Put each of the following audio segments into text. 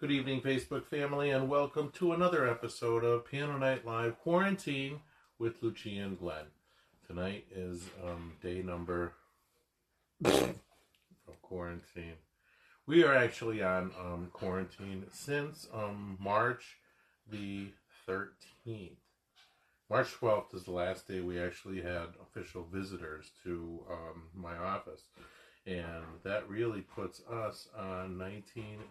Good evening, Facebook family, and welcome to another episode of Piano Night Live Quarantine with Lucia and Glenn. Tonight is um, day number of quarantine. We are actually on um, quarantine since um, March the 13th. March 12th is the last day we actually had official visitors to um, my office. And that really puts us on 19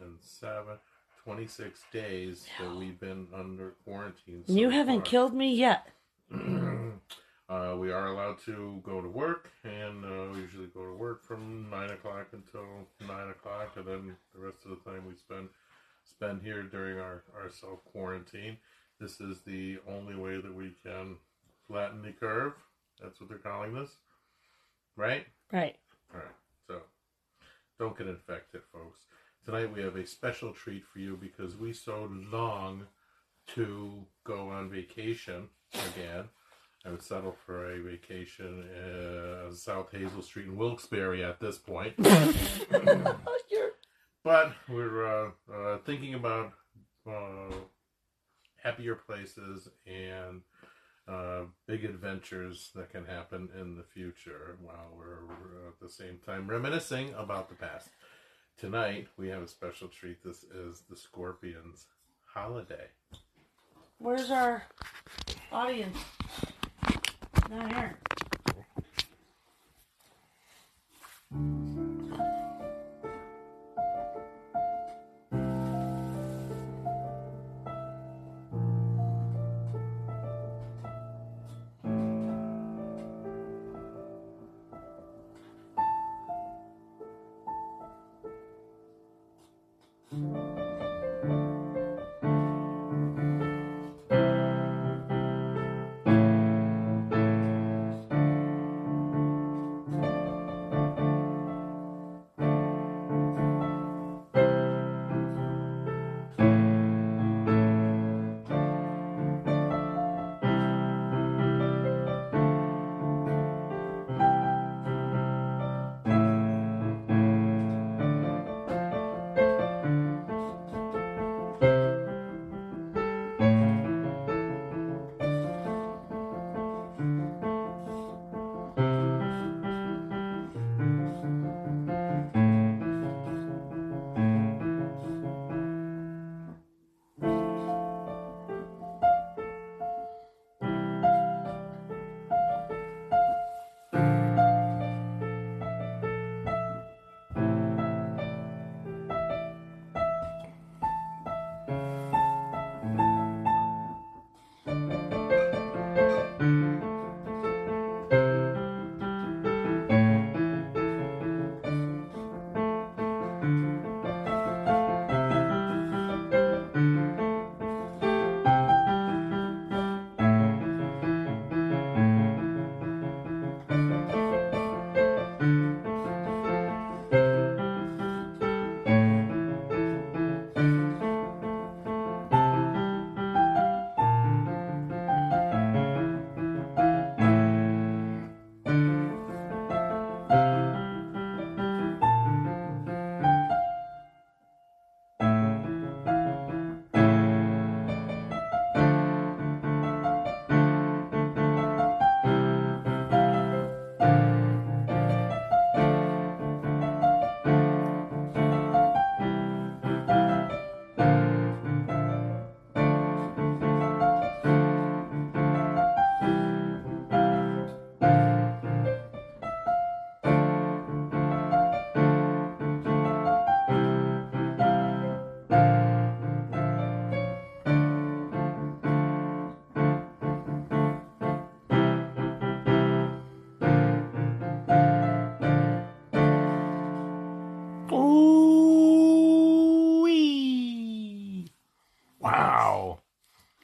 and 7, 26 days that we've been under quarantine. so you haven't far. killed me yet. uh, we are allowed to go to work, and uh, we usually go to work from 9 o'clock until 9 o'clock, and then the rest of the time we spend spend here during our, our self quarantine. This is the only way that we can flatten the curve. That's what they're calling this. Right? Right. All right. So don't get infected, folks. Tonight we have a special treat for you because we so long to go on vacation again. I would settle for a vacation uh, on South Hazel Street in Wilkes-Barre at this point. But we're uh, uh, thinking about uh, happier places and uh, big adventures that can happen in the future while we're, we're at the same time reminiscing about the past. Tonight, we have a special treat. This is the Scorpions holiday. Where's our audience? Not here.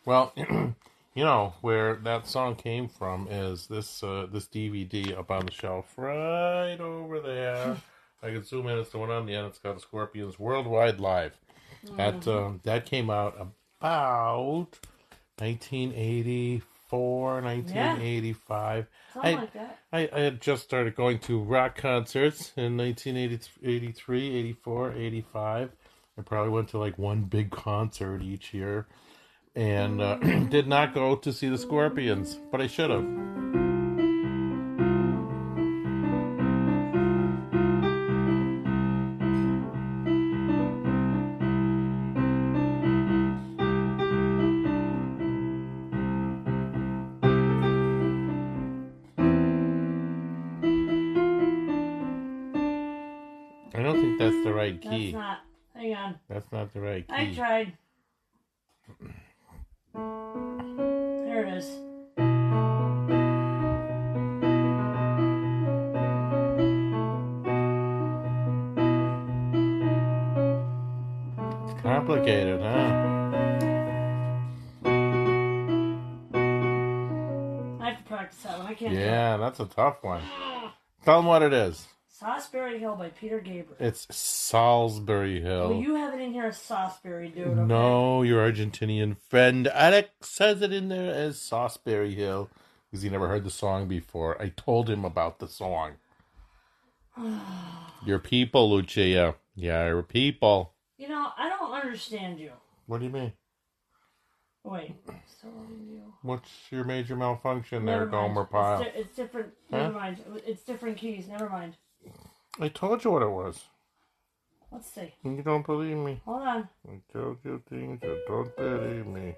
Well, you know where that song came from is this uh, this DVD up on the shelf right over there. I can zoom in. It's the one on the end. It's called Scorpions Worldwide Live. That um, that came out about 1984, 1985. Something I- like. I, I had just started going to rock concerts in 1983, 84, 85. I probably went to like one big concert each year, and uh, did not go to see the Scorpions, but I should have. I don't think that's the right key. That's not. Hang on. That's not the right key. I tried. It is. It's complicated, huh? I have to practice that one. I can't. Yeah, that's a tough one. Tell them what it is. Salisbury Hill by Peter Gabriel. It's Salisbury Well, Hill. you have it in here as Salisbury, dude. Okay? No, your Argentinian friend Alex says it in there as Salisbury Hill because he never heard the song before. I told him about the song. your people, Lucia. Yeah, your people. You know, I don't understand you. What do you mean? Wait. So you. What's your major malfunction there, mind. Gomer Pyle? It's, di- it's different. Huh? Never mind. It's different keys. Never mind. I told you what it was. Let's see. You don't believe me. Hold on. I told you things you don't believe me.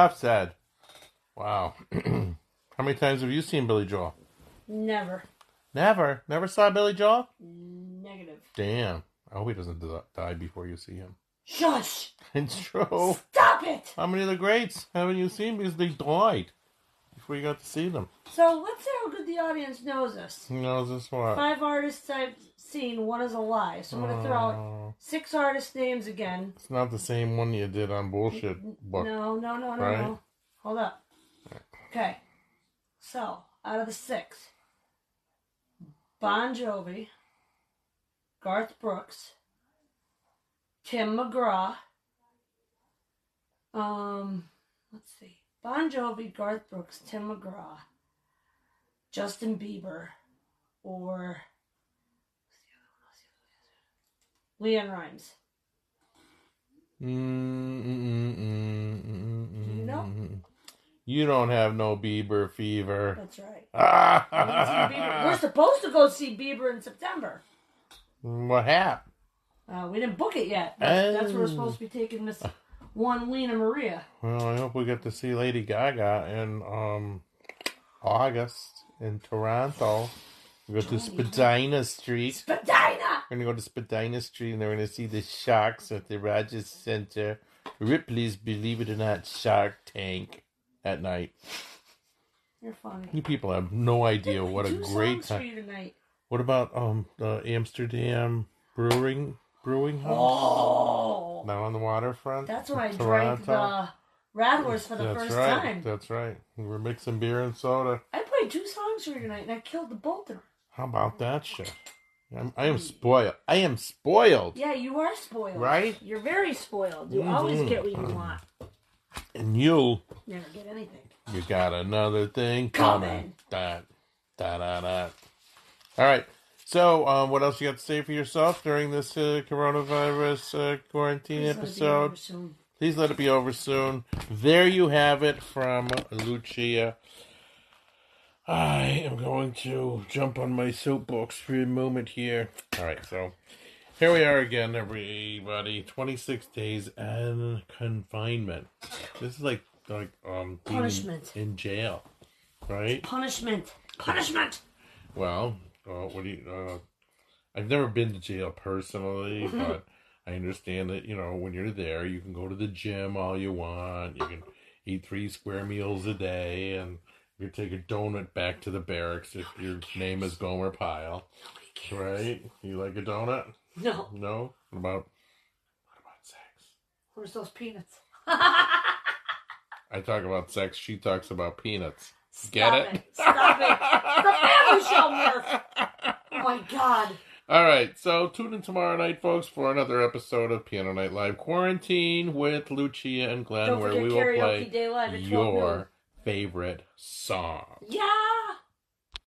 Enough said. Wow. How many times have you seen Billy Joel? Never. Never. Never saw Billy Joel? Negative. Damn. I hope he doesn't die before you see him. Shush! It's true. Stop it! How many of the greats haven't you seen because they died before you got to see them? So let's see how good the audience knows us. Who knows this one? Five artists I've seen, one is a lie. So I'm gonna throw out six artist names again. it's not the same one you did on bullshit book. No, no, no, no, Right? no. Hold up. Okay. So, out of the six, Bon Jovi, Garth Brooks, Tim McGraw, um, let's see, Bon Jovi, Garth Brooks, Tim McGraw, Justin Bieber, or LeAnn Rimes. Mm, mm, mm, You know? You don't have no Bieber fever. That's right. We didn't see Bieber. We're supposed to go see Bieber in September. what happened? Uh, we didn't book it yet. That's, that's where we're Oh. supposed to be taking Miss One Lena Maria. Well, I hope we get to see Lady Gaga in um August in Toronto. We go to Spadina Street. Spadina! We're gonna go to Spadina Street and we're gonna see the sharks at the Rogers Center. Ripley's Believe It or Not Shark Tank at night. You're funny. You people have no idea what a great time. What about um the Amsterdam Brewing Brewing House Oh, down on the waterfront? that's when I drank the Rattlers for the That's first right. time. That's right. We were mixing beer and soda. I played two songs for you tonight, and I killed the both of them. How about that shit? I'm, I am spoiled. I am spoiled. Yeah, you are spoiled. Right? You're very spoiled. You always Mhm. get what you want. And you, Never get anything. you got another thing coming. Coming. Da, da, da, da. All right. So, um, what else you got to say for yourself during this uh, coronavirus uh, quarantine Please let episode? soon. Please let it be over soon. There you have it from Lucia. I am going to jump on my soapbox for a moment here. All right, so here we are again, everybody. 26 days in confinement. This is like like um being in- Punishment. in jail, right? Punishment. Punishment. Well, uh, what do you? Uh, I've never been to jail personally, but I understand that you know when you're there, you can go to the gym all you want. You can eat three square meals a day, and you can take a donut back to the barracks if your name is Gomer Pyle. Right? You like a donut? No. No. What about what about sex? Where's those peanuts? I talk about sex. She talks about peanuts. Stop Get it? Stop it. The family show, Murph. Oh my god. All right, so tune in tomorrow night, folks, for another episode of Piano Night Live Quarantine with Lucia and Glenn, where we will play day live at 12 noon. your favorite song. Yeah.